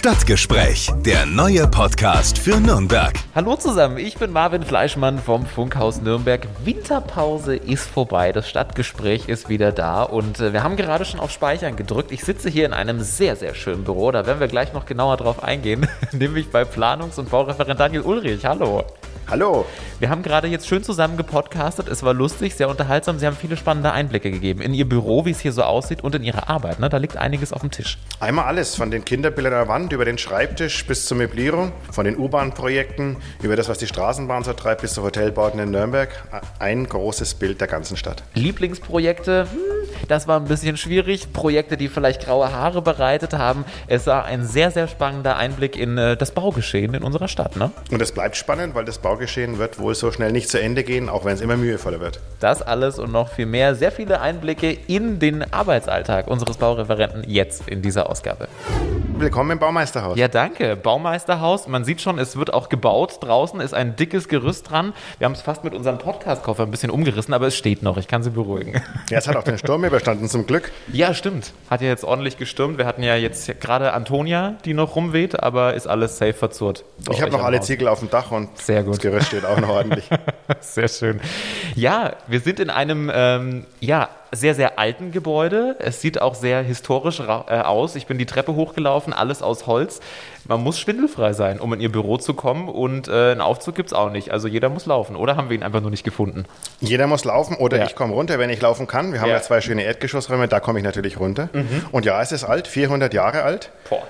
Stadtgespräch, der neue Podcast für Nürnberg. Hallo zusammen, ich bin Marvin Fleischmann vom Funkhaus Nürnberg. Winterpause ist vorbei, das Stadtgespräch ist wieder da und äh, wir haben gerade schon auf Speichern gedrückt. Ich sitze hier in einem sehr, sehr schönen Büro, da werden wir gleich noch genauer drauf eingehen, nämlich bei Planungs- und Baureferent Daniel Ulrich. Hallo. Hallo. Wir haben gerade jetzt schön zusammen gepodcastet. Es war lustig, sehr unterhaltsam. Sie haben viele spannende Einblicke gegeben in Ihr Büro, wie es hier so aussieht und in Ihre Arbeit. Ne? Da liegt einiges auf dem Tisch. Einmal alles, von den Kinderbildern an der Wand über den Schreibtisch bis zur Möblierung, von den U-Bahn-Projekten über das, was die Straßenbahn so treibt, bis zu Hotelbauten in Nürnberg. Ein großes Bild der ganzen Stadt. Lieblingsprojekte? Hm, das war ein bisschen schwierig. Projekte, die vielleicht graue Haare bereitet haben. Es war ein sehr, sehr spannender Einblick in äh, das Baugeschehen in unserer Stadt. Ne? Und es bleibt spannend, weil das Baugeschehen wird wohl so schnell nicht zu Ende gehen, auch wenn es immer mühevoller wird. Das alles und noch viel mehr. Sehr viele Einblicke in den Arbeitsalltag unseres Baureferenten jetzt in dieser Ausgabe. Willkommen im Baumeisterhaus. Ja, danke. Baumeisterhaus. Man sieht schon, es wird auch gebaut. Draußen ist ein dickes Gerüst dran. Wir haben es fast mit unserem Podcast-Koffer ein bisschen umgerissen, aber es steht noch. Ich kann Sie beruhigen. Ja, es hat auch den Sturm überstanden, zum Glück. Ja, stimmt. Hat ja jetzt ordentlich gestürmt. Wir hatten ja jetzt gerade Antonia, die noch rumweht, aber ist alles safe verzurrt. Ich habe noch alle Ziegel auf dem Dach und Sehr gut. das Gerüst steht auch noch ordentlich. Sehr schön. Ja, wir sind in einem ähm, ja, sehr, sehr alten Gebäude. Es sieht auch sehr historisch äh, aus. Ich bin die Treppe hochgelaufen, alles aus Holz. Man muss schwindelfrei sein, um in ihr Büro zu kommen und äh, einen Aufzug gibt es auch nicht. Also jeder muss laufen. Oder haben wir ihn einfach nur nicht gefunden? Jeder muss laufen oder Ja. ich komme runter, wenn ich laufen kann. Wir haben Ja. ja, zwei schöne Erdgeschossräume, da komme ich natürlich runter. Und ja, es ist alt, 400 Jahre alt. Boah.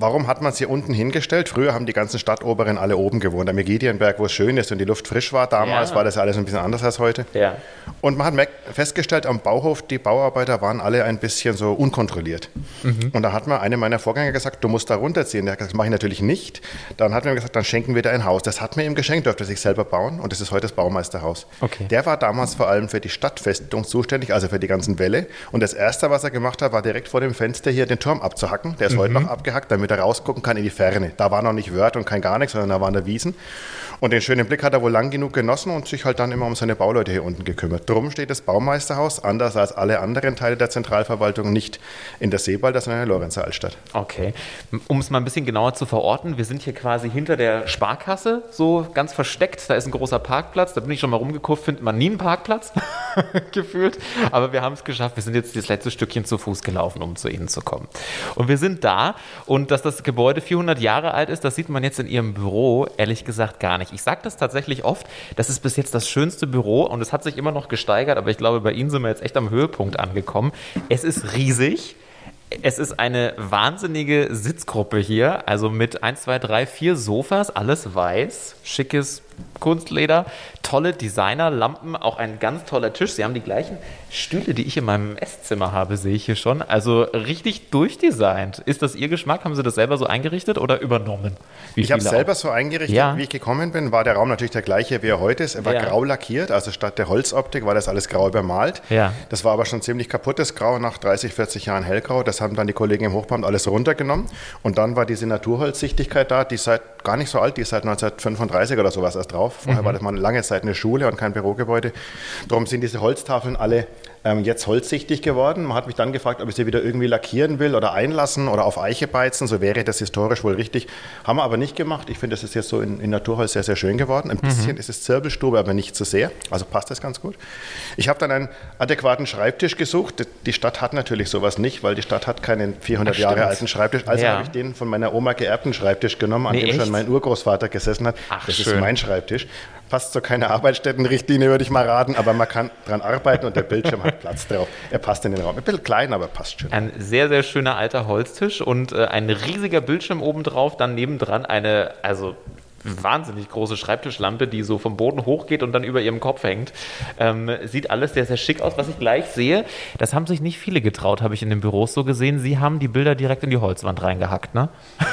Warum hat man es hier unten hingestellt? Früher haben die ganzen Stadtoberen alle oben gewohnt. Am Gideonberg, wo es schön ist und die Luft frisch war. Damals Ja. war das alles ein bisschen anders als heute. Ja. Und man hat festgestellt, am Bauhof, die Bauarbeiter waren alle ein bisschen so unkontrolliert. Und da hat mir eine meiner Vorgänger gesagt, du musst da runterziehen. Der hat gesagt, das mache ich natürlich nicht. Dann hat mir gesagt, dann schenken wir dir ein Haus. Das hat mir ihm geschenkt, durfte sich selber bauen. Und das ist heute das Baumeisterhaus. Okay. Der war damals vor allem für die Stadtfestung zuständig, also für die ganzen Wälle. Und das Erste, was er gemacht hat, war direkt vor dem Fenster hier den Turm abzuhacken. Der ist heute noch abgehackt, damit er rausgucken kann in die Ferne. Da war noch nicht Wörth und kein gar nichts, sondern da waren da Wiesen. Und den schönen Blick hat er wohl lang genug genossen und sich halt dann immer um seine Bauleute hier unten gekümmert. Drum steht das Baumeisterhaus, anders als alle anderen Teile der Zentralverwaltung, nicht in der Seebalder, sondern in der Lorenzer Altstadt. Okay. Um es mal ein bisschen genauer zu verorten, wir sind hier quasi hinter der Sparkasse, so ganz versteckt. Da ist ein großer Parkplatz. Da bin ich schon mal rumgekufft, findet man nie einen Parkplatz, gefühlt. Aber wir haben es geschafft. Wir sind jetzt das letzte Stückchen zu Fuß gelaufen, um zu Ihnen zu kommen. Und wir sind da. Und dass das Gebäude 400 Jahre alt ist, das sieht man jetzt in Ihrem Büro ehrlich gesagt gar nicht. Ich sage das tatsächlich oft. Das ist bis jetzt das schönste Büro und es hat sich immer noch gesteigert. Aber ich glaube, bei Ihnen sind wir jetzt echt am Höhepunkt angekommen. Es ist riesig. Es ist eine wahnsinnige Sitzgruppe hier, also mit 1, 2, 3, 4 Sofas, alles weiß, schickes Kunstleder, tolle Designerlampen, auch ein ganz toller Tisch. Sie haben die gleichen Stühle, die ich in meinem Esszimmer habe, sehe ich hier schon. Also richtig durchdesignt. Ist das Ihr Geschmack? Haben Sie das selber so eingerichtet oder übernommen? Wie Ich habe es selber auch? so eingerichtet, Ja. wie ich gekommen bin, war der Raum natürlich der gleiche, wie er heute ist. Er war Ja. grau lackiert, also statt der Holzoptik war das alles grau übermalt. Ja. Das war aber schon ziemlich kaputtes Grau, nach 30, 40 Jahren hellgrau. Das haben dann die Kollegen im Hochbau alles runtergenommen. Und dann war diese Naturholzsichtigkeit da, die ist seit gar nicht so alt, die ist seit 1935 oder sowas erst drauf. Vorher war das mal lange Zeit eine Schule und kein Bürogebäude. Darum sind diese Holztafeln alle ähm, jetzt holzsichtig geworden. Man hat mich dann gefragt, ob ich sie wieder irgendwie lackieren will oder einlassen oder auf Eiche beizen. So wäre das historisch wohl richtig. Haben wir aber nicht gemacht. Ich finde, das ist jetzt so in, in Naturholz sehr, sehr schön geworden. Ein bisschen ist es Zirbelstube, aber nicht zu sehr. Also passt das ganz gut. Ich habe dann einen adäquaten Schreibtisch gesucht. Die Stadt hat natürlich sowas nicht, weil die Stadt hat keinen 400 Ach, Jahre alten Schreibtisch. Also Ja. habe ich den von meiner Oma geerbten Schreibtisch genommen, an Nee, dem echt? schon mein Urgroßvater gesessen hat. Ach, das schön. ist mein Schreibtisch. Passt so keine Arbeitsstättenrichtlinie, würde ich mal raten, aber man kann dran arbeiten und der Bildschirm hat Platz drauf. Er passt in den Raum. Ein bisschen klein, aber passt schon. Ein sehr, sehr schöner alter Holztisch und äh, ein riesiger Bildschirm obendrauf, dann nebendran eine, also wahnsinnig große Schreibtischlampe, die so vom Boden hochgeht und dann über ihrem Kopf hängt. Ähm, sieht alles sehr, sehr schick aus. Was ich gleich sehe, das haben sich nicht viele getraut, habe ich in den Büros so gesehen. Sie haben die Bilder direkt in die Holzwand reingehackt, ne?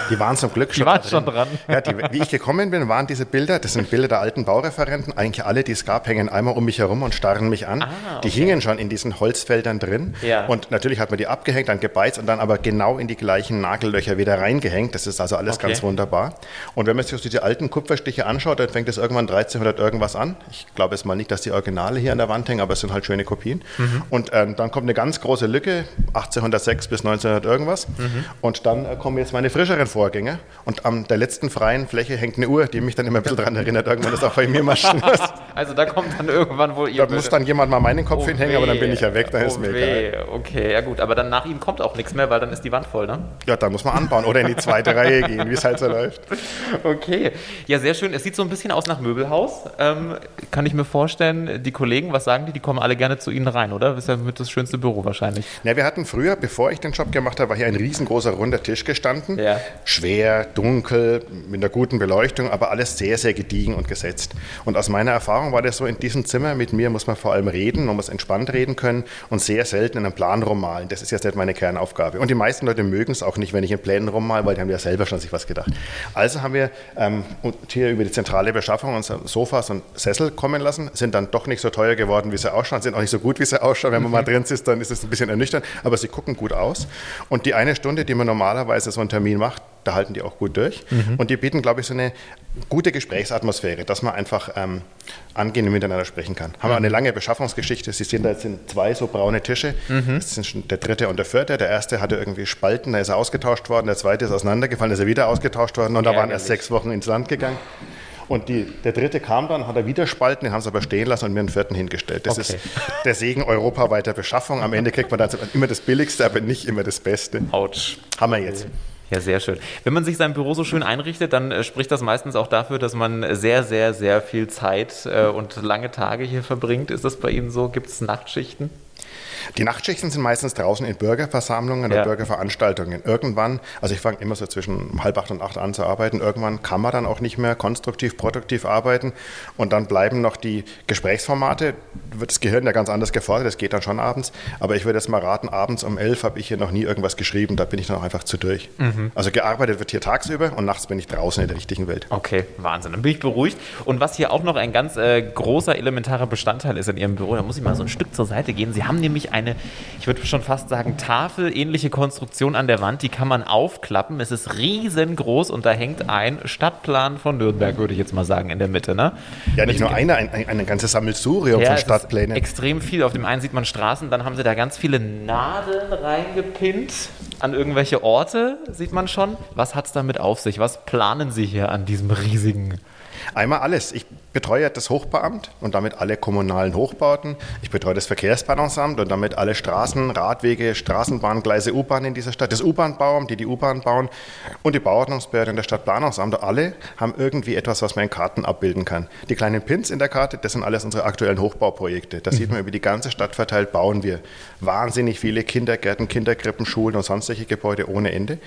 Die waren zum Glück schon, waren da schon dran. Ja, die, wie ich gekommen bin, waren diese Bilder, das sind Bilder der alten Baureferenten. Eigentlich alle, die es gab, hängen einmal um mich herum und starren mich an. Ah, Die hingen schon in diesen Holzfeldern drin. Ja. Und natürlich hat man die abgehängt, dann gebeizt und dann aber genau in die gleichen Nagellöcher wieder reingehängt. Das ist also alles Okay. ganz wunderbar. Und wenn man sich so diese alten alten Kupferstiche anschaut, dann fängt es irgendwann 1300 irgendwas an. Ich glaube jetzt mal nicht, dass die Originale hier an der Wand hängen, aber es sind halt schöne Kopien. Mhm. Und ähm, dann kommt eine ganz große Lücke, 1806 bis 1900 irgendwas. Mhm. Und dann äh, kommen jetzt meine frischeren Vorgänge. Und an der letzten freien Fläche hängt eine Uhr, die mich dann immer ein bisschen daran erinnert, irgendwann ist auch bei mir maschinen Also da kommt dann irgendwann wohl ihr. Da muss dann jemand mal meinen Kopf oh hinhängen, weh. aber dann bin ich ja weg, dann oh ist mir weh. egal. Okay, ja gut, aber dann nach ihm kommt auch nichts mehr, weil dann ist die Wand voll, ne? Ja, dann muss man anbauen oder in die zweite Reihe gehen, wie es halt so läuft. Okay, ja, sehr schön. Es sieht so ein bisschen aus nach Möbelhaus. Ähm, kann ich mir vorstellen, die Kollegen, was sagen die? Die kommen alle gerne zu Ihnen rein, oder? Das ist ja mit das schönste Büro wahrscheinlich. Ja, wir hatten früher, bevor ich den Job gemacht habe, war hier ein riesengroßer runder Tisch gestanden. Ja. Schwer, dunkel, mit einer guten Beleuchtung, aber alles sehr, sehr gediegen und gesetzt. Und aus meiner Erfahrung war das so, in diesem Zimmer mit mir muss man vor allem reden, man muss entspannt reden können und sehr selten in einem Plan rummalen. Das ist jetzt nicht meine Kernaufgabe. Und die meisten Leute mögen es auch nicht, wenn ich in Plänen rummal, weil die haben ja selber schon sich was gedacht. Also haben wir ähm, hier über die zentrale Beschaffung unsere Sofas und Sessel kommen lassen, sind dann doch nicht so teuer geworden, wie sie ausschauen, sind auch nicht so gut, wie sie ausschauen. Wenn man mal drin sitzt, dann ist es ein bisschen ernüchternd, aber sie gucken gut aus. Und die eine Stunde, die man normalerweise so einen Termin macht, da halten die auch gut durch. Mhm. Und die bieten, glaube ich, so eine gute Gesprächsatmosphäre, dass man einfach ähm, angenehm miteinander sprechen kann. Haben wir eine lange Beschaffungsgeschichte. Sie sehen, da sind zwei so braune Tische. Mhm. Das sind schon der dritte und der vierte. Der erste hatte irgendwie Spalten, da ist er ausgetauscht worden. Der zweite ist auseinandergefallen, da ist er wieder ausgetauscht worden. Und da waren erst sechs Wochen ins Land gegangen. Und die, der dritte kam dann, hat er wieder Spalten, den haben sie aber stehen lassen und mir einen vierten hingestellt. Das okay. ist der Segen europaweiter Beschaffung. Am Ende kriegt man dann immer das Billigste, aber nicht immer das Beste. Autsch. Haben wir jetzt. Ja, sehr schön. Wenn man sich sein Büro so schön einrichtet, dann äh, spricht das meistens auch dafür, dass man sehr, sehr, sehr viel Zeit äh, und lange Tage hier verbringt. Ist das bei Ihnen so? Gibt es Nachtschichten? Die Nachtschichten sind meistens draußen in Bürgerversammlungen oder ja. Bürgerveranstaltungen. Irgendwann, also ich fange immer so zwischen halb acht und acht an zu arbeiten, irgendwann kann man dann auch nicht mehr konstruktiv, produktiv arbeiten und dann bleiben noch die Gesprächsformate, wird das Gehirn ja ganz anders gefordert, das geht dann schon abends, aber ich würde jetzt mal raten, abends um elf habe ich hier noch nie irgendwas geschrieben, da bin ich dann auch einfach zu durch. Mhm. Also gearbeitet wird hier tagsüber und nachts bin ich draußen in der richtigen Welt. Okay, Wahnsinn, dann bin ich beruhigt. Und was hier auch noch ein ganz äh, großer elementarer Bestandteil ist in Ihrem Büro, da muss ich mal so ein Stück zur Seite gehen. Sie haben nämlich eine, ich würde schon fast sagen, tafelähnliche Konstruktion an der Wand, die kann man aufklappen. Es ist riesengroß und da hängt ein Stadtplan von Nürnberg, würde ich jetzt mal sagen, in der Mitte. Ne? Ja, nicht nur eine, ein, ein, ein ganzes Sammelsurium ja, von Stadtplänen. Extrem viel. Auf dem einen sieht man Straßen, dann haben sie da ganz viele Nadeln reingepinnt an irgendwelche Orte, sieht man schon. Was hat es damit auf sich? Was planen Sie hier an diesem riesigen Einmal alles. Ich betreue das Hochbauamt und damit alle kommunalen Hochbauten. Ich betreue das Verkehrsbahnungsamt und damit alle Straßen, Radwege, Straßenbahngleise, U-Bahn in dieser Stadt, das U-Bahn-Bauamt, die die U-Bahn bauen und die Bauordnungsbehörde und das Stadtplanungsamt. Alle haben irgendwie etwas, was man in Karten abbilden kann. Die kleinen Pins in der Karte, das sind alles unsere aktuellen Hochbauprojekte. Da mhm. sieht man über die ganze Stadt verteilt, bauen wir wahnsinnig viele Kindergärten, Kinderkrippen, Schulen und sonstige Gebäude ohne Ende.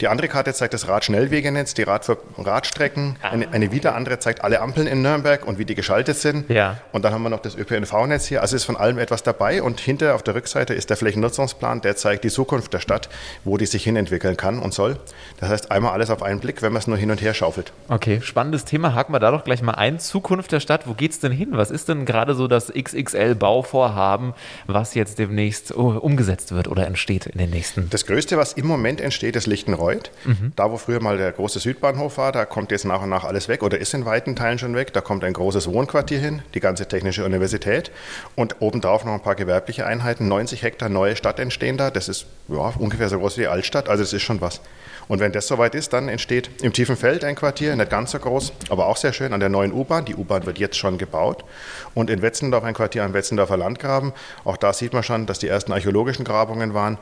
Die andere Karte zeigt das Radschnellwegenetz, die Rad Radstrecken. Ah. Eine, eine wieder andere zeigt alle Ampeln in Nürnberg und wie die geschaltet sind. Ja. Und dann haben wir noch das ÖPNV-Netz hier. Also ist von allem etwas dabei. Und hinter auf der Rückseite ist der Flächennutzungsplan, der zeigt die Zukunft der Stadt, wo die sich hinentwickeln kann und soll. Das heißt, einmal alles auf einen Blick, wenn man es nur hin und her schaufelt. Okay, spannendes Thema. Haken wir da doch gleich mal ein. Zukunft der Stadt, wo geht es denn hin? Was ist denn gerade so das XXL-Bauvorhaben, was jetzt demnächst oh, umgesetzt wird oder entsteht in den nächsten? Das Größte, was im Moment entsteht, ist Lichtenreuth. Reuth. Mhm. Da, wo früher mal der große Südbahnhof war, da kommt jetzt nach und nach alles weg oder ist in weiten Teilen schon weg. Da kommt ein großes Wohnquartier hin, die ganze Technische Universität und obendrauf noch ein paar gewerbliche Einheiten. 90 Hektar neue Stadt entstehen da. Das ist ja, ungefähr so groß wie die Altstadt, also das ist schon was. Und wenn das soweit ist, dann entsteht im tiefen Feld ein Quartier, nicht ganz so groß, aber auch sehr schön, an der neuen U-Bahn. Die U-Bahn wird jetzt schon gebaut. Und in Wetzendorf ein Quartier am Wetzendorfer Landgraben. Auch da sieht man schon, dass die ersten archäologischen Grabungen waren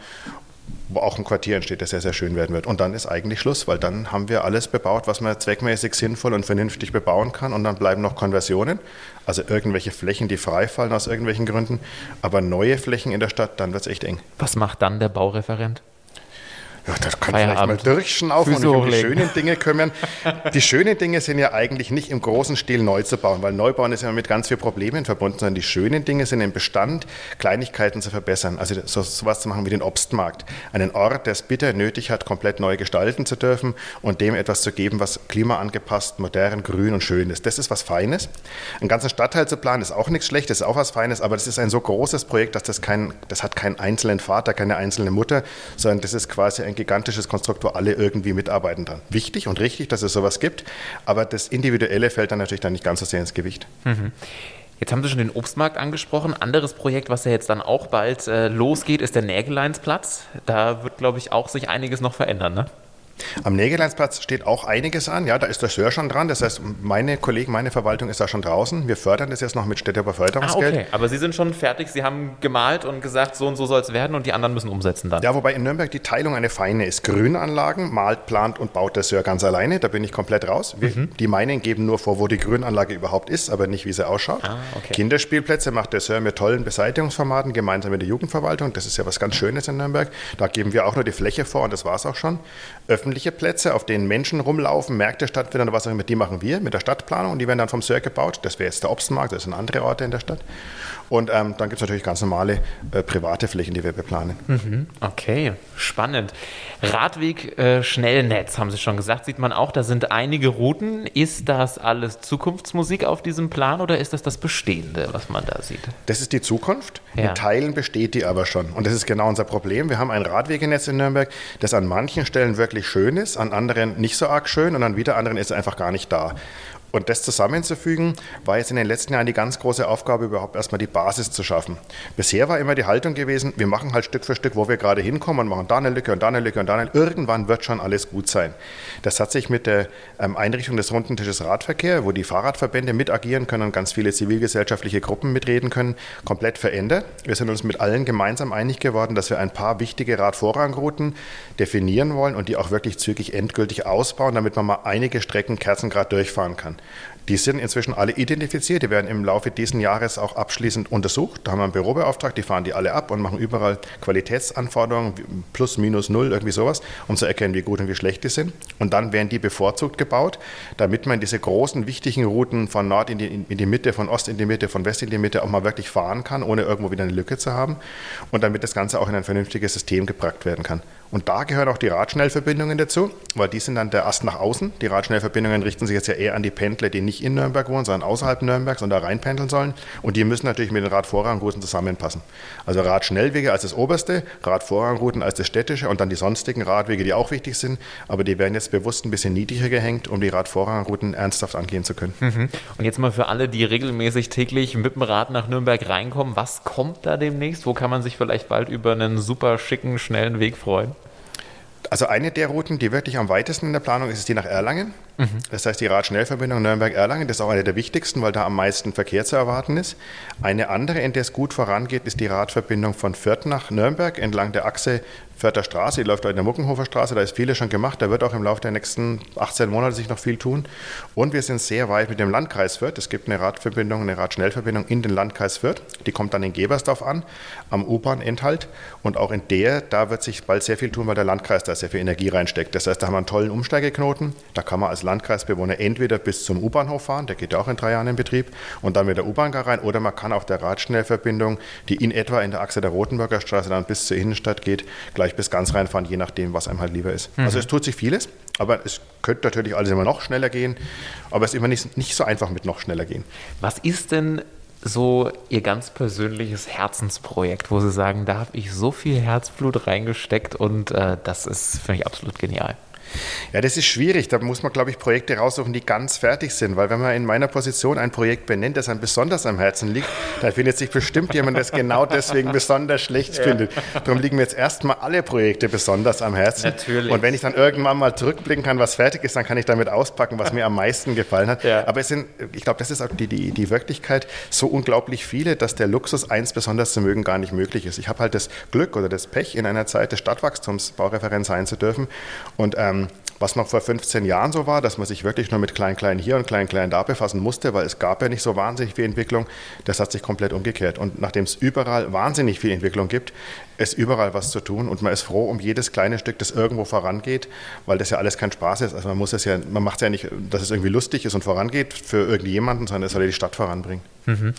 wo auch ein Quartier entsteht, das sehr, sehr schön werden wird. Und dann ist eigentlich Schluss, weil dann haben wir alles bebaut, was man zweckmäßig sinnvoll und vernünftig bebauen kann. Und dann bleiben noch Konversionen, also irgendwelche Flächen, die freifallen aus irgendwelchen Gründen. Aber neue Flächen in der Stadt, dann wird es echt eng. Was macht dann der Baureferent? Ja, da kann Feierabend. vielleicht mal durchschnaufen und sich um die schönen Dinge kümmern. Die schönen Dinge sind ja eigentlich nicht im großen Stil neu zu bauen, weil Neubauen ist ja mit ganz vielen Problemen verbunden, sondern die schönen Dinge sind im Bestand, Kleinigkeiten zu verbessern. Also so, sowas zu machen wie den Obstmarkt. Einen Ort, der es bitter nötig hat, komplett neu gestalten zu dürfen und dem etwas zu geben, was klimaangepasst, modern, grün und schön ist. Das ist was Feines. Einen ganzen Stadtteil zu planen ist auch nichts Schlechtes, ist auch was Feines, aber das ist ein so großes Projekt, dass das kein, das hat keinen einzelnen Vater, keine einzelne Mutter, sondern das ist quasi ein gigantisches Konstrukt, wo alle irgendwie mitarbeiten dann. Wichtig und richtig, dass es sowas gibt, aber das Individuelle fällt dann natürlich dann nicht ganz so sehr ins Gewicht. Mhm. Jetzt haben Sie schon den Obstmarkt angesprochen. Anderes Projekt, was ja jetzt dann auch bald äh, losgeht, ist der Nägeleinsplatz. Da wird, glaube ich, auch sich einiges noch verändern, ne? Am Nägeleinsplatz steht auch einiges an. Ja, da ist der Sör schon dran. Das heißt, meine Kollegen, meine Verwaltung ist da schon draußen. Wir fördern das jetzt noch mit Städtebeförderungsgeld. Ah, okay. Aber Sie sind schon fertig. Sie haben gemalt und gesagt, so und so soll es werden und die anderen müssen umsetzen dann. Ja, wobei in Nürnberg die Teilung eine feine ist. Grünanlagen malt, plant und baut der Sör ganz alleine. Da bin ich komplett raus. Wir, mhm. Die meinen geben nur vor, wo die Grünanlage überhaupt ist, aber nicht, wie sie ausschaut. Ah, okay. Kinderspielplätze macht der Sör mit tollen Beseitigungsformaten gemeinsam mit der Jugendverwaltung. Das ist ja was ganz Schönes in Nürnberg. Da geben wir auch nur die Fläche vor und das war es auch schon. Öffentliche Plätze, auf denen Menschen rumlaufen, Märkte stattfinden oder was auch immer, die machen wir mit der Stadtplanung und die werden dann vom SIR gebaut. Das wäre jetzt der Obstmarkt, das sind andere Orte in der Stadt. Und ähm, dann gibt es natürlich ganz normale äh, private Flächen, die wir beplanen. Mhm. Okay, spannend. Radweg äh, Schnellnetz, haben Sie schon gesagt, sieht man auch, da sind einige Routen. Ist das alles Zukunftsmusik auf diesem Plan oder ist das das Bestehende, was man da sieht? Das ist die Zukunft. Ja. In Teilen besteht die aber schon. Und das ist genau unser Problem. Wir haben ein Radwegenetz in Nürnberg, das an manchen Stellen wirklich schön ist, an anderen nicht so arg schön und an wieder anderen ist es einfach gar nicht da. Und das zusammenzufügen, war jetzt in den letzten Jahren die ganz große Aufgabe, überhaupt erstmal die Basis zu schaffen. Bisher war immer die Haltung gewesen, wir machen halt Stück für Stück, wo wir gerade hinkommen und machen da eine Lücke und da eine Lücke und da eine. Irgendwann wird schon alles gut sein. Das hat sich mit der ähm, Einrichtung des runden Tisches Radverkehr, wo die Fahrradverbände mit agieren können und ganz viele zivilgesellschaftliche Gruppen mitreden können, komplett verändert. Wir sind uns mit allen gemeinsam einig geworden, dass wir ein paar wichtige Radvorrangrouten definieren wollen und die auch wirklich zügig endgültig ausbauen, damit man mal einige Strecken Kerzengrad durchfahren kann. Die sind inzwischen alle identifiziert. Die werden im Laufe dieses Jahres auch abschließend untersucht. Da haben wir ein Büro beauftragt, die fahren die alle ab und machen überall Qualitätsanforderungen, plus, minus, null, irgendwie sowas, um zu erkennen, wie gut und wie schlecht die sind. Und dann werden die bevorzugt gebaut, damit man diese großen, wichtigen Routen von Nord in die, in die Mitte, von Ost in die Mitte, von West in die Mitte auch mal wirklich fahren kann, ohne irgendwo wieder eine Lücke zu haben. Und damit das Ganze auch in ein vernünftiges System gebracht werden kann. Und da gehören auch die Radschnellverbindungen dazu, weil die sind dann der Ast nach außen. Die Radschnellverbindungen richten sich jetzt ja eher an die Pendler, die nicht in Nürnberg wohnen, sondern außerhalb Nürnbergs und da reinpendeln sollen. Und die müssen natürlich mit den Radvorrangrouten zusammenpassen. Also Radschnellwege als das oberste, Radvorrangrouten als das städtische und dann die sonstigen Radwege, die auch wichtig sind. Aber die werden jetzt bewusst ein bisschen niedriger gehängt, um die Radvorrangrouten ernsthaft angehen zu können. Mhm. Und jetzt mal für alle, die regelmäßig täglich mit dem Rad nach Nürnberg reinkommen, was kommt da demnächst? Wo kann man sich vielleicht bald über einen super schicken, schnellen Weg freuen? Also eine der Routen, die wirklich am weitesten in der Planung ist, ist die nach Erlangen. Mhm. Das heißt die Radschnellverbindung Nürnberg-Erlangen. Das ist auch eine der wichtigsten, weil da am meisten Verkehr zu erwarten ist. Eine andere, in der es gut vorangeht, ist die Radverbindung von Fürth nach Nürnberg entlang der Achse Förder Straße, die läuft auch in der Muckenhofer Straße, da ist vieles schon gemacht, da wird auch im Laufe der nächsten 18 Monate sich noch viel tun. Und wir sind sehr weit mit dem Landkreis Fürth. Es gibt eine Radverbindung, eine Radschnellverbindung in den Landkreis Fürth, die kommt dann in Gebersdorf an, am U-Bahn-Enthalt. Und auch in der, da wird sich bald sehr viel tun, weil der Landkreis da sehr viel Energie reinsteckt. Das heißt, da haben wir einen tollen Umsteigeknoten, da kann man als Landkreisbewohner entweder bis zum U-Bahnhof fahren, der geht auch in drei Jahren in Betrieb, und dann mit der U-Bahn gar rein, oder man kann auf der Radschnellverbindung, die in etwa in der Achse der Rotenburger Straße dann bis zur Innenstadt geht, gleich gleich bis ganz reinfahren, je nachdem, was einem halt lieber ist. Mhm. Also es tut sich vieles, aber es könnte natürlich alles immer noch schneller gehen, aber es ist immer nicht, nicht so einfach mit noch schneller gehen. Was ist denn so Ihr ganz persönliches Herzensprojekt, wo Sie sagen, da habe ich so viel Herzblut reingesteckt und äh, das ist für mich absolut genial? Ja, das ist schwierig. Da muss man, glaube ich, Projekte raussuchen, die ganz fertig sind. Weil wenn man in meiner Position ein Projekt benennt, das einem besonders am Herzen liegt, dann findet sich bestimmt jemand, das genau deswegen besonders schlecht ja. findet. Darum liegen mir jetzt erstmal alle Projekte besonders am Herzen. Natürlich. Und wenn ich dann irgendwann mal zurückblicken kann, was fertig ist, dann kann ich damit auspacken, was mir am meisten gefallen hat. Ja. Aber es sind, ich glaube, das ist auch die, die, die Wirklichkeit, so unglaublich viele, dass der Luxus, eins besonders zu mögen, gar nicht möglich ist. Ich habe halt das Glück oder das Pech, in einer Zeit des Stadtwachstums Baureferent sein zu dürfen. Und ähm, was noch vor 15 Jahren so war, dass man sich wirklich nur mit Klein-Klein hier und Klein-Klein da befassen musste, weil es gab ja nicht so wahnsinnig viel Entwicklung, das hat sich komplett umgekehrt. Und nachdem es überall wahnsinnig viel Entwicklung gibt, ist überall was zu tun und man ist froh um jedes kleine Stück, das irgendwo vorangeht, weil das ja alles kein Spaß ist. Also man muss es ja, man macht es ja nicht, dass es irgendwie lustig ist und vorangeht für irgendjemanden, sondern es soll ja die Stadt voranbringen. Mhm.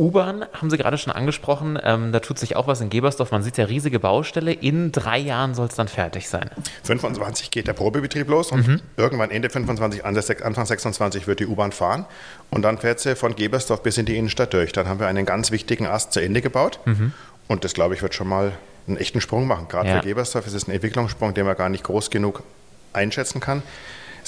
U-Bahn haben Sie gerade schon angesprochen. Ähm, da tut sich auch was in Gebersdorf. Man sieht ja riesige Baustelle. In drei Jahren soll es dann fertig sein. 25 geht der Probebetrieb los und mhm. irgendwann Ende 25, Anfang 26 wird die U-Bahn fahren. Und dann fährt sie von Gebersdorf bis in die Innenstadt durch. Dann haben wir einen ganz wichtigen Ast zu Ende gebaut. Mhm. Und das, glaube ich, wird schon mal einen echten Sprung machen. Gerade Ja. für Gebersdorf ist es ein Entwicklungssprung, den man gar nicht groß genug einschätzen kann.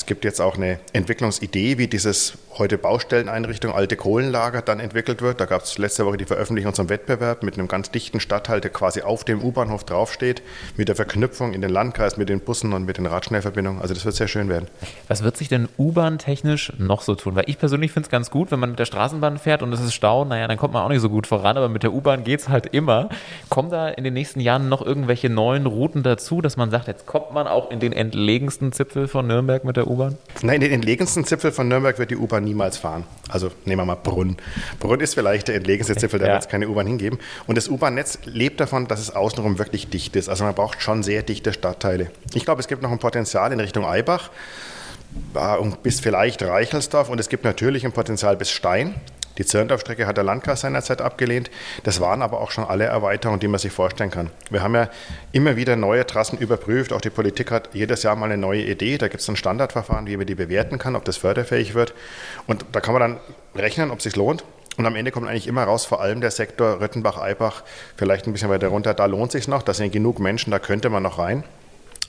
Es gibt jetzt auch eine Entwicklungsidee, wie dieses heute Baustelleneinrichtung alte Kohlenlager dann entwickelt wird. Da gab es letzte Woche die Veröffentlichung zum Wettbewerb mit einem ganz dichten Stadtteil, der quasi auf dem U-Bahnhof draufsteht, mit der Verknüpfung in den Landkreis, mit den Bussen und mit den Radschnellverbindungen. Also das wird sehr schön werden. Was wird sich denn U-Bahn-technisch noch so tun? Weil ich persönlich finde es ganz gut, wenn man mit der Straßenbahn fährt und es ist Stau, naja, dann kommt man auch nicht so gut voran, aber mit der U-Bahn geht es halt immer. Kommen da in den nächsten Jahren noch irgendwelche neuen Routen dazu, dass man sagt, jetzt kommt man auch in den entlegensten Zipfel von Nürnberg mit der U-Bahn? Nein, in den entlegensten Zipfel von Nürnberg wird die U-Bahn niemals fahren. Also nehmen wir mal Brunn. Brunn ist vielleicht der entlegenste Zipfel, da Ja. wird es keine U-Bahn hingeben. Und das U-Bahn-Netz lebt davon, dass es außenrum wirklich dicht ist. Also man braucht schon sehr dichte Stadtteile. Ich glaube, es gibt noch ein Potenzial in Richtung Eibach bis vielleicht Reichelsdorf und es gibt natürlich ein Potenzial bis Stein. Die Zirndorf-Strecke hat der Landkreis seinerzeit abgelehnt. Das waren aber auch schon alle Erweiterungen, die man sich vorstellen kann. Wir haben ja immer wieder neue Trassen überprüft. Auch die Politik hat jedes Jahr mal eine neue Idee. Da gibt es ein Standardverfahren, wie man die bewerten kann, ob das förderfähig wird. Und da kann man dann rechnen, ob es sich lohnt. Und am Ende kommt eigentlich immer raus, vor allem der Sektor Röttenbach-Eibach, vielleicht ein bisschen weiter runter, da lohnt sich noch. Da sind genug Menschen, da könnte man noch rein.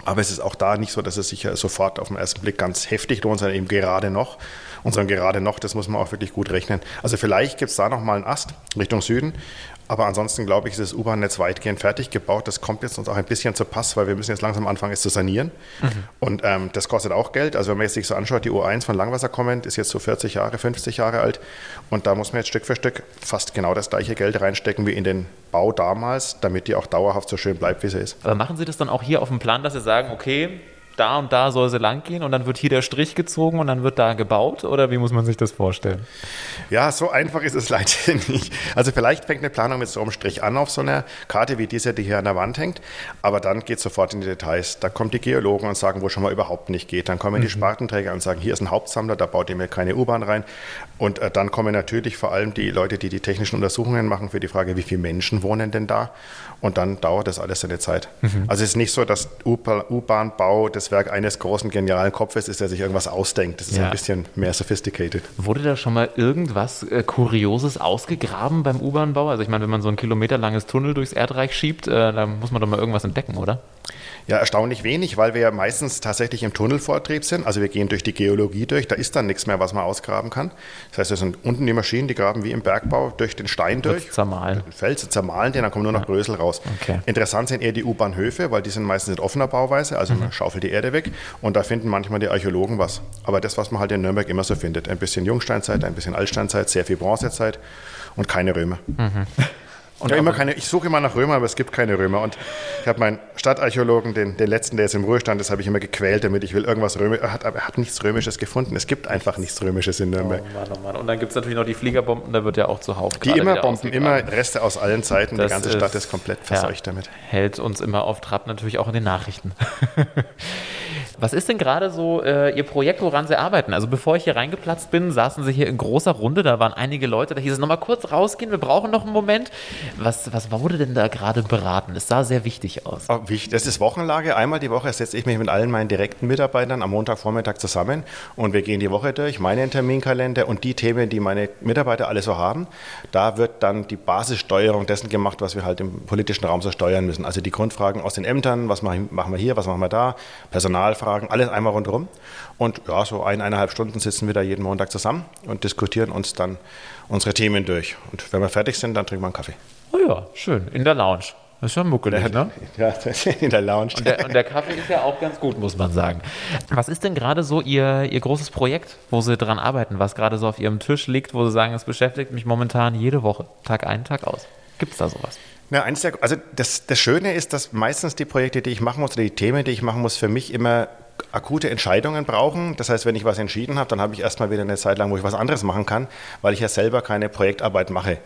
Aber es ist auch da nicht so, dass es sich sofort auf den ersten Blick ganz heftig lohnt, sondern eben gerade noch. Und so ein gerade noch, das muss man auch wirklich gut rechnen. Also vielleicht gibt es da noch mal einen Ast Richtung Süden. Aber ansonsten glaube ich, ist das U-Bahn-Netz weitgehend fertig gebaut. Das kommt jetzt uns auch ein bisschen zu Pass, weil wir müssen jetzt langsam anfangen, es zu sanieren. Und ähm, das kostet auch Geld. Also wenn man jetzt sich so anschaut, die U1 von Langwasser kommend ist jetzt so 40 Jahre, 50 Jahre alt. Und da muss man jetzt Stück für Stück fast genau das gleiche Geld reinstecken wie in den Bau damals, damit die auch dauerhaft so schön bleibt, wie sie ist. Aber machen Sie das dann auch hier auf dem Plan, dass Sie sagen, okay, da und da soll sie lang gehen und dann wird hier der Strich gezogen und dann wird da gebaut? Oder wie muss man sich das vorstellen? Ja, so einfach ist es leider nicht. Also vielleicht fängt eine Planung mit so einem Strich an auf so einer Karte wie diese, die hier an der Wand hängt, aber dann geht es sofort in die Details. Da kommen die Geologen und sagen, wo schon mal überhaupt nicht geht. Dann kommen die Spartenträger und sagen, hier ist ein Hauptsammler, da baut ihr mir keine U-Bahn rein. Und äh, dann kommen natürlich vor allem die Leute, die die technischen Untersuchungen machen für die Frage, wie viele Menschen wohnen denn da? Und dann dauert das alles seine Zeit. Also es ist nicht so, dass U-Bahn- U-Bahn-Bau das Werk eines großen, genialen Kopfes ist, der sich irgendwas ausdenkt. Das ist Ja. ein bisschen mehr sophisticated. Wurde da schon mal irgendwas äh, Kurioses ausgegraben beim U-Bahn-Bau? Also ich meine, wenn man so ein kilometerlanges Tunnel durchs Erdreich schiebt, äh, da muss man doch mal irgendwas entdecken, oder? Ja, erstaunlich wenig, weil wir ja meistens tatsächlich im Tunnelvortrieb sind. Also wir gehen durch die Geologie durch, da ist dann nichts mehr, was man ausgraben kann. Das heißt, das sind unten die Maschinen, die graben wie im Bergbau durch den Stein durch. zermahlen. Den Fels zermahlen den, dann kommen nur noch Brösel raus. Okay. Interessant sind eher die U-Bahnhöfe, weil die sind meistens in offener Bauweise, also man schaufelt die Erde weg und da finden manchmal die Archäologen was. Aber das, was man halt in Nürnberg immer so findet, ein bisschen Jungsteinzeit, ein bisschen Altsteinzeit, sehr viel Bronzezeit und keine Römer. Und ja, immer keine, ich suche immer nach Römer, aber es gibt keine Römer. Und ich habe meinen Stadtarchäologen, den, den letzten, der jetzt im Ruhestand ist, habe ich immer gequält, damit ich will irgendwas Römisches. Er hat, aber er hat nichts Römisches gefunden. Es gibt einfach nichts Römisches in Nürnberg. Mann, oh Mann. Und dann gibt es natürlich noch die Fliegerbomben, da wird ja auch zuhauf Die immer bomben, immer. Reste aus allen Zeiten. Das die ganze Stadt ist komplett verseucht ja, damit. Hält uns immer auf Trab, natürlich auch in den Nachrichten. Was ist denn gerade so äh, Ihr Projekt, woran Sie arbeiten? Also bevor ich hier reingeplatzt bin, saßen Sie hier in großer Runde, da waren einige Leute, da hieß es nochmal kurz rausgehen, wir brauchen noch einen Moment. Was, was wurde denn da gerade beraten? Es sah sehr wichtig aus. Oh. Das ist Wochenlage. Einmal die Woche setze ich mich mit allen meinen direkten Mitarbeitern am Montagvormittag zusammen und wir gehen die Woche durch, meinen Terminkalender und die Themen, die meine Mitarbeiter alle so haben. Da wird dann die Basissteuerung dessen gemacht, was wir halt im politischen Raum so steuern müssen. Also die Grundfragen aus den Ämtern, was machen wir hier, was machen wir da, Personalfragen, alles einmal rundherum. Und ja, so eineinhalb Stunden sitzen wir da jeden Montag zusammen und diskutieren uns dann unsere Themen durch. Und wenn wir fertig sind, dann trinken wir einen Kaffee. Oh ja, schön, in der Lounge. Das ist ja muckelig, ne? Ja, in der Lounge. Und der, und der Kaffee ist ja auch ganz gut, muss man sagen. Was ist denn gerade so Ihr, Ihr großes Projekt, wo Sie dran arbeiten, was gerade so auf Ihrem Tisch liegt, wo Sie sagen, es beschäftigt mich momentan jede Woche, Tag ein, Tag aus? Gibt es da sowas? Ja, eins der, also das, das Schöne ist, dass meistens die Projekte, die ich machen muss, oder die Themen, die ich machen muss, für mich immer akute Entscheidungen brauchen. Das heißt, wenn ich was entschieden habe, dann habe ich erstmal wieder eine Zeit lang, wo ich was anderes machen kann, weil ich ja selber keine Projektarbeit mache.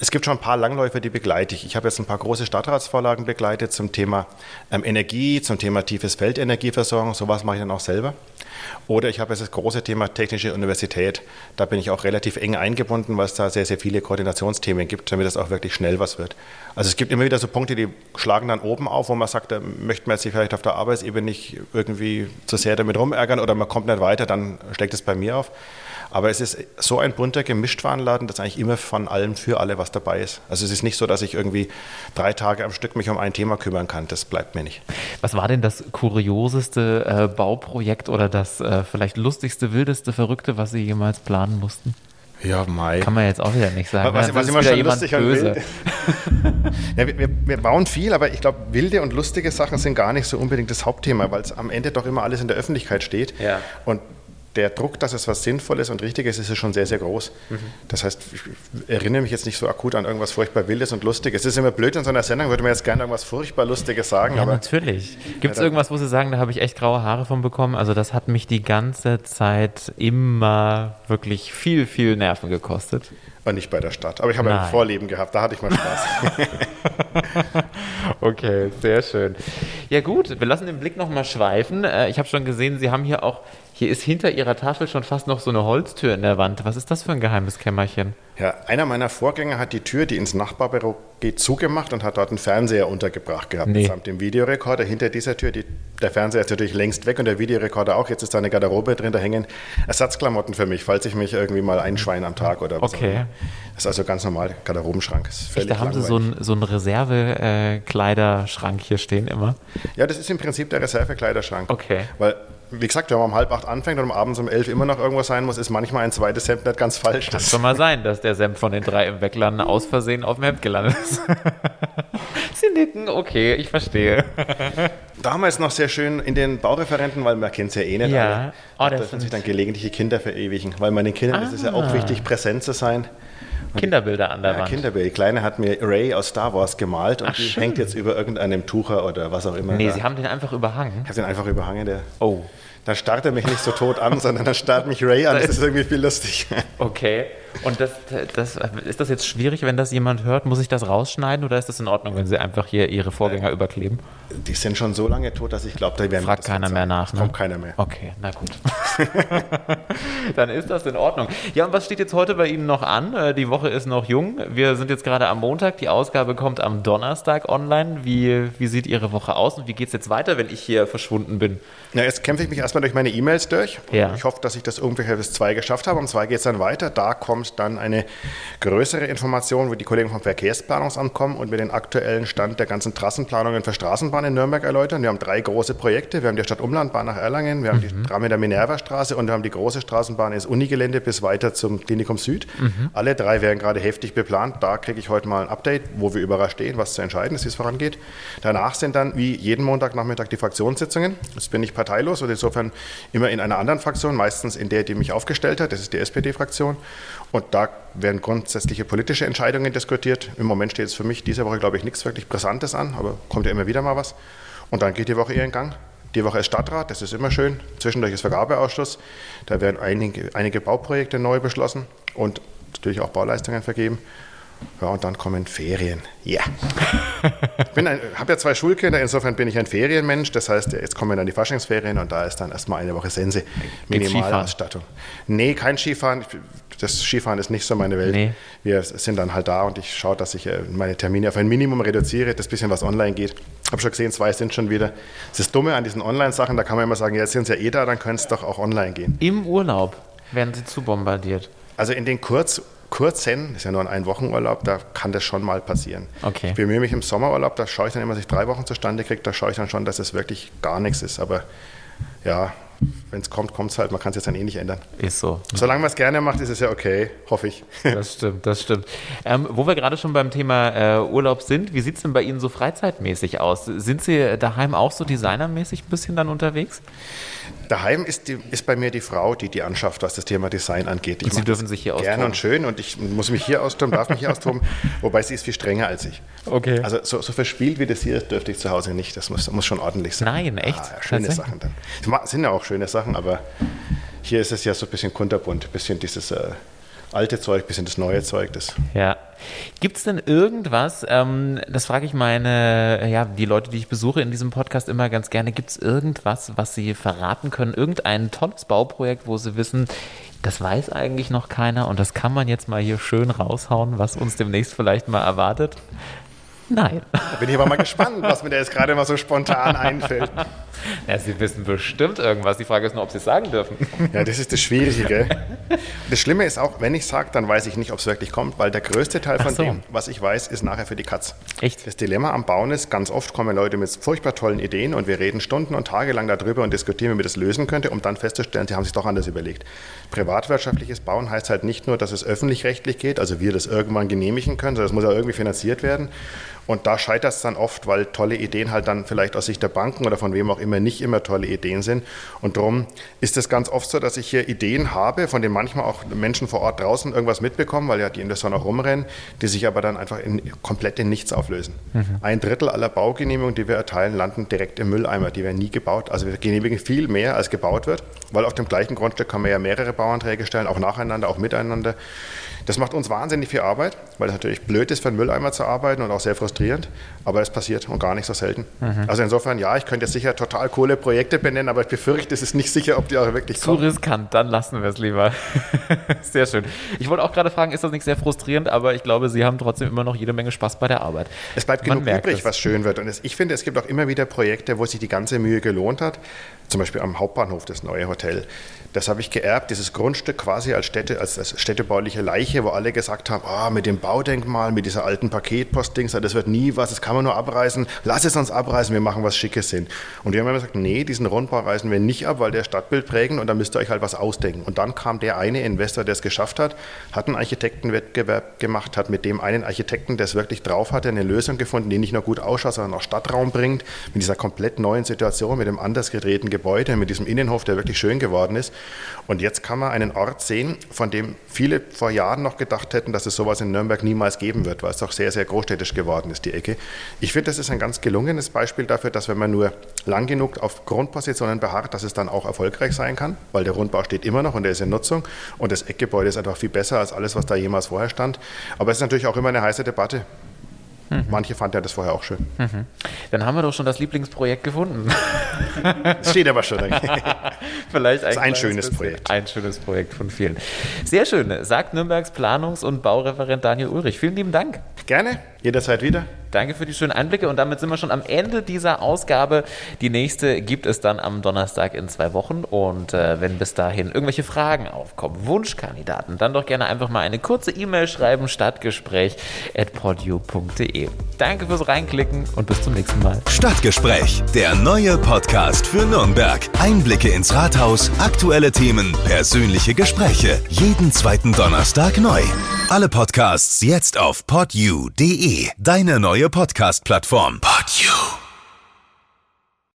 Es gibt schon ein paar Langläufer, die begleite ich. Ich habe jetzt ein paar große Stadtratsvorlagen begleitet zum Thema ähm, Energie, zum Thema tiefes Feldenergieversorgung. Sowas mache ich dann auch selber. Oder ich habe jetzt das große Thema Technische Universität. Da bin ich auch relativ eng eingebunden, weil es da sehr, sehr viele Koordinationsthemen gibt, damit es auch wirklich schnell was wird. Also es gibt immer wieder so Punkte, die schlagen dann oben auf, wo man sagt, da möchte man sich vielleicht auf der Arbeitsebene nicht irgendwie zu sehr damit rumärgern oder man kommt nicht weiter, dann schlägt es bei mir auf. Aber es ist so ein bunter Gemischtwarenladen, dass eigentlich immer von allem für alle was dabei ist. Also es ist nicht so, dass ich irgendwie drei Tage am Stück mich um ein Thema kümmern kann. Das bleibt mir nicht. Was war denn das kurioseste äh, Bauprojekt oder das äh, vielleicht lustigste, wildeste, verrückte, was Sie jemals planen mussten? Ja, Mai. Kann man jetzt auch wieder nicht sagen. Was, Ja, was immer schon lustig und böse. ja, wir, wir, wir bauen viel, aber ich glaube, wilde und lustige Sachen sind gar nicht so unbedingt das Hauptthema, weil es am Ende doch immer alles in der Öffentlichkeit steht. Ja. Und der Druck, dass es was Sinnvolles und Richtiges ist, ist schon sehr, sehr groß. Mhm. Das heißt, ich erinnere mich jetzt nicht so akut an irgendwas furchtbar Wildes und Lustiges. Es ist immer blöd in so einer Sendung, würde man jetzt gerne irgendwas furchtbar Lustiges sagen, Ja, aber natürlich. Gibt es da- irgendwas, wo Sie sagen, da habe ich echt graue Haare von bekommen? Also das hat mich die ganze Zeit immer wirklich viel, viel Nerven gekostet. und nicht bei der Stadt. Aber ich habe Nein. ein Vorleben gehabt, da hatte ich mal Spaß. Okay, sehr schön. Ja gut, wir lassen den Blick nochmal schweifen. Äh, Ich habe schon gesehen, Sie haben hier auch, hier ist hinter Ihrer Tafel schon fast noch so eine Holztür in der Wand. Was ist das für ein geheimes Kämmerchen? Ja, einer meiner Vorgänger hat die Tür, die ins Nachbarbüro geht, zugemacht und hat dort einen Fernseher untergebracht gehabt, Nee. samt dem Videorekorder. Hinter dieser Tür, die, der Fernseher ist natürlich längst weg und der Videorekorder auch. Jetzt ist da eine Garderobe drin, da hängen Ersatzklamotten für mich, falls ich mich irgendwie mal einschweine am Tag oder was. Okay. auch immer. Das ist also ganz normal, Garderobenschrank. Ist völlig Da haben Sie so langweilig. einen so einen Reserve-Kleiderschrank hier stehen immer. Ja, das ist im Prinzip der Reservekleiderschrank. Okay. Weil, wie gesagt, wenn man um halb acht anfängt und um abends um elf immer noch irgendwo sein muss, ist manchmal ein zweites Hemd nicht ganz falsch. Kann schon mal sein, dass der Senf von den drei im Weglanden aus Versehen auf dem Hemd gelandet ist. Sie nicken, okay, ich verstehe. Damals noch sehr schön in den Baureferenten, weil man kennt es ja eh nicht Ja. alle. Oh, da das dürfen sich dann gelegentliche Kinder verewigen, weil meinen Kindern ist es ja auch Ah. wichtig, präsent zu sein. Kinderbilder an der Ja, Wand. Kinderbild. Die Kleine hat mir Ray aus Star Wars gemalt und Ach, die schön. hängt jetzt über irgendeinem Tucher oder was auch immer. Nee, da. Sie haben den einfach überhangen. ich habe den einfach überhangen. Der, Oh, dann starrt er mich nicht so tot an, sondern dann starrt mich Ray an. Das ist irgendwie viel lustig. okay. Und das, das, ist das jetzt schwierig, wenn das jemand hört? Muss ich das rausschneiden oder ist das in Ordnung, wenn Sie einfach hier Ihre Vorgänger überkleben? Die sind schon so lange tot, dass ich glaube, da werden Fragt keiner mehr nach, ne? Kommt keiner mehr. Okay, na gut. Dann ist das in Ordnung. Ja, und was steht jetzt heute bei Ihnen noch an? Äh, Die Woche ist noch jung. Wir sind jetzt gerade am Montag. Die Ausgabe kommt am Donnerstag online. Wie, wie sieht Ihre Woche aus und wie geht es jetzt weiter, wenn ich hier verschwunden bin? Ja, jetzt kämpfe ich mich erstmal durch meine E-Mails durch. Ja. Ich hoffe, dass ich das ungefähr bis zwei geschafft habe. Um zwei geht es dann weiter. Da kommt dann eine größere Information, wo die Kollegen vom Verkehrsplanungsamt kommen und mir den aktuellen Stand der ganzen Trassenplanungen für Straßenbahnen in Nürnberg erläutern. Wir haben drei große Projekte. Wir haben die Stadtumlandbahn nach Erlangen, wir haben die Tram in der Minervastraße und wir haben die große Straßenbahn ins Unigelände bis weiter zum Klinikum Süd. Alle drei werden gerade heftig beplant. Da kriege ich heute mal ein Update, wo wir überall stehen, was zu entscheiden ist, wie es vorangeht. Danach sind dann wie jeden Montagnachmittag die Fraktionssitzungen. Jetzt bin ich parteilos und insofern immer in einer anderen Fraktion, meistens in der, die mich aufgestellt hat. Das ist die SPD-Fraktion. Und da werden grundsätzliche politische Entscheidungen diskutiert. Im Moment steht es für mich diese Woche, glaube ich, nichts wirklich Brisantes an, aber kommt ja immer wieder mal was. Und dann geht die Woche ihren Gang. Die Woche ist Stadtrat, das ist immer schön. Zwischendurch ist Vergabeausschuss. Da werden einige, einige Bauprojekte neu beschlossen und natürlich auch Bauleistungen vergeben. Ja, und dann kommen Ferien. Ja. Ich habe ja zwei Schulkinder, insofern bin ich ein Ferienmensch. Das heißt, jetzt kommen dann die Faschingsferien und da ist dann erstmal eine Woche Sense. Minimalausstattung. Nee, kein Skifahren. Das Skifahren ist nicht so meine Welt. Nee. Wir sind dann halt da und ich schaue, dass ich äh, meine Termine auf ein Minimum reduziere, das bisschen was online geht. Ich habe schon gesehen, zwei sind schon wieder. Das ist Dumme an diesen Online-Sachen, da kann man immer sagen, ja, jetzt sind sie ja eh da, dann können es doch auch online gehen. Im Urlaub werden Sie zu bombardiert. Also in den Kurz, kurzen, ist ja nur ein Ein-Wochen-Urlaub, da kann das schon mal passieren. Okay. Ich bemühe mich im Sommerurlaub, da schaue ich dann immer, dass ich drei Wochen zustande kriege, da schaue ich dann schon, dass es wirklich gar nichts ist. Aber ja, wenn es kommt, kommt es halt, man kann es jetzt dann eh nicht ändern. Ist so. Solange man es gerne macht, ist es ja okay, hoffe ich. Das stimmt, das stimmt. Ähm, wo wir gerade schon beim Thema äh, Urlaub sind, wie sieht es denn bei Ihnen so freizeitmäßig aus? Sind Sie daheim auch so designermäßig ein bisschen dann unterwegs? Daheim ist, die, ist bei mir die Frau, die die anschafft, was das Thema Design angeht. Ich Und Sie dürfen das sich hier Gerne austoben. und schön und ich muss mich hier austoben, darf mich hier austoben, wobei sie ist viel strenger als ich. Okay. Also so, so verspielt wie das hier ist, dürfte ich zu Hause nicht. Das muss, muss schon ordentlich sein. Nein, echt? Ah, ja, schöne? Sachen dann. Ma- sind ja auch schöne Sachen, aber hier ist es ja so ein bisschen kunterbunt, ein bisschen dieses äh, alte Zeug, ein bisschen das neue Zeug. Das Ja. Gibt es denn irgendwas, ähm, das frage ich meine, ja, die Leute, die ich besuche in diesem Podcast immer ganz gerne, gibt es irgendwas, was Sie verraten können? Irgendein tolles Bauprojekt, wo Sie wissen, das weiß eigentlich noch keiner und das kann man jetzt mal hier schön raushauen, was uns demnächst vielleicht mal erwartet? Nein. Da bin ich aber mal gespannt, was mir da jetzt gerade mal so spontan einfällt. Ja, Sie wissen bestimmt irgendwas. Die Frage ist nur, ob Sie es sagen dürfen. Ja, das ist das Schwierige. Gell? Das Schlimme ist auch, wenn ich sage, dann weiß ich nicht, ob es wirklich kommt, weil der größte Teil von so. dem, was ich weiß, ist nachher für die Katz. Echt? Das Dilemma am Bauen ist, ganz oft kommen Leute mit furchtbar tollen Ideen und wir reden Stunden und Tage lang darüber und diskutieren, wie man das lösen könnte, um dann festzustellen, sie haben sich doch anders überlegt. Privatwirtschaftliches Bauen heißt halt nicht nur, dass es öffentlich-rechtlich geht, also wir das irgendwann genehmigen können, sondern es muss ja irgendwie finanziert werden. Und da scheitert es dann oft, weil tolle Ideen halt dann vielleicht aus Sicht der Banken oder von wem auch immer nicht immer tolle Ideen sind. Und darum ist es ganz oft so, dass ich hier Ideen habe, von denen manchmal auch Menschen vor Ort draußen irgendwas mitbekommen, weil ja die Investoren auch rumrennen, die sich aber dann einfach in, komplett in nichts auflösen. Mhm. Ein Drittel aller Baugenehmigungen, die wir erteilen, landen direkt im Mülleimer. Die werden nie gebaut. Also wir genehmigen viel mehr, als gebaut wird, weil auf dem gleichen Grundstück kann man ja mehrere Bauanträge stellen, auch nacheinander, auch miteinander. Das macht uns wahnsinnig viel Arbeit, weil es natürlich blöd ist, für einen Mülleimer zu arbeiten und auch sehr frustrierend, aber es passiert und gar nicht so selten. Mhm. Also insofern, ja, ich könnte jetzt sicher total coole Projekte benennen, aber ich befürchte, es ist nicht sicher, ob die auch wirklich kommen. Zu riskant, dann lassen wir es lieber. sehr schön. Ich wollte auch gerade fragen, ist das nicht sehr frustrierend, aber ich glaube, Sie haben trotzdem immer noch jede Menge Spaß bei der Arbeit. Es bleibt Man genug übrig, es. was schön wird. Und es, ich finde, es gibt auch immer wieder Projekte, wo sich die ganze Mühe gelohnt hat. Zum Beispiel am Hauptbahnhof, das neue Hotel. Das habe ich geerbt, dieses Grundstück quasi als, Städte, als, als städtebauliche Leiche, wo alle gesagt haben, ah, mit dem Baudenkmal, mit dieser alten Paketpostdings, das wird nie was, das kann man nur abreißen, lass es uns abreißen, wir machen was Schickes hin. Und die haben immer gesagt, nee, diesen Rundbau reißen wir nicht ab, weil der Stadtbild prägen und da müsst ihr euch halt was ausdenken. Und dann kam der eine Investor, der es geschafft hat, hat einen Architektenwettbewerb gemacht, hat mit dem einen Architekten, der es wirklich drauf hatte, eine Lösung gefunden, die nicht nur gut ausschaut, sondern auch Stadtraum bringt, mit dieser komplett neuen Situation, mit dem anders gedrehten Gebäude, mit diesem Innenhof, der wirklich schön geworden ist. Und jetzt kann man einen Ort sehen, von dem viele vor Jahren noch gedacht hätten, dass es sowas in Nürnberg niemals geben wird, weil es doch sehr, sehr großstädtisch geworden ist, die Ecke. Ich finde, das ist ein ganz gelungenes Beispiel dafür, dass wenn man nur lang genug auf Grundpositionen beharrt, dass es dann auch erfolgreich sein kann, weil der Rundbau steht immer noch und der ist in Nutzung und das Eckgebäude ist einfach viel besser als alles, was da jemals vorher stand. Aber es ist natürlich auch immer eine heiße Debatte. Mhm. Manche fanden ja das vorher auch schön. Mhm. Dann haben wir doch schon das Lieblingsprojekt gefunden. Das steht aber schon. Vielleicht ein, ein schönes Projekt. Ein schönes Projekt von vielen. Sehr schön, sagt Nürnbergs Planungs- und Baureferent Daniel Ulrich. Vielen lieben Dank. Gerne, jederzeit wieder. Danke für die schönen Einblicke und damit sind wir schon am Ende dieser Ausgabe. Die nächste gibt es dann am Donnerstag in zwei Wochen und äh, wenn bis dahin irgendwelche Fragen aufkommen, Wunschkandidaten, dann doch gerne einfach mal eine kurze E-Mail schreiben, stadtgespräch at podu.de. Danke fürs Reinklicken und bis zum nächsten Mal. Stadtgespräch, der neue Podcast für Nürnberg. Einblicke ins Rathaus, aktuelle Themen, persönliche Gespräche. Jeden zweiten Donnerstag neu. Alle Podcasts jetzt auf podu.de. Deine neue neue Podcast-Plattform. Pod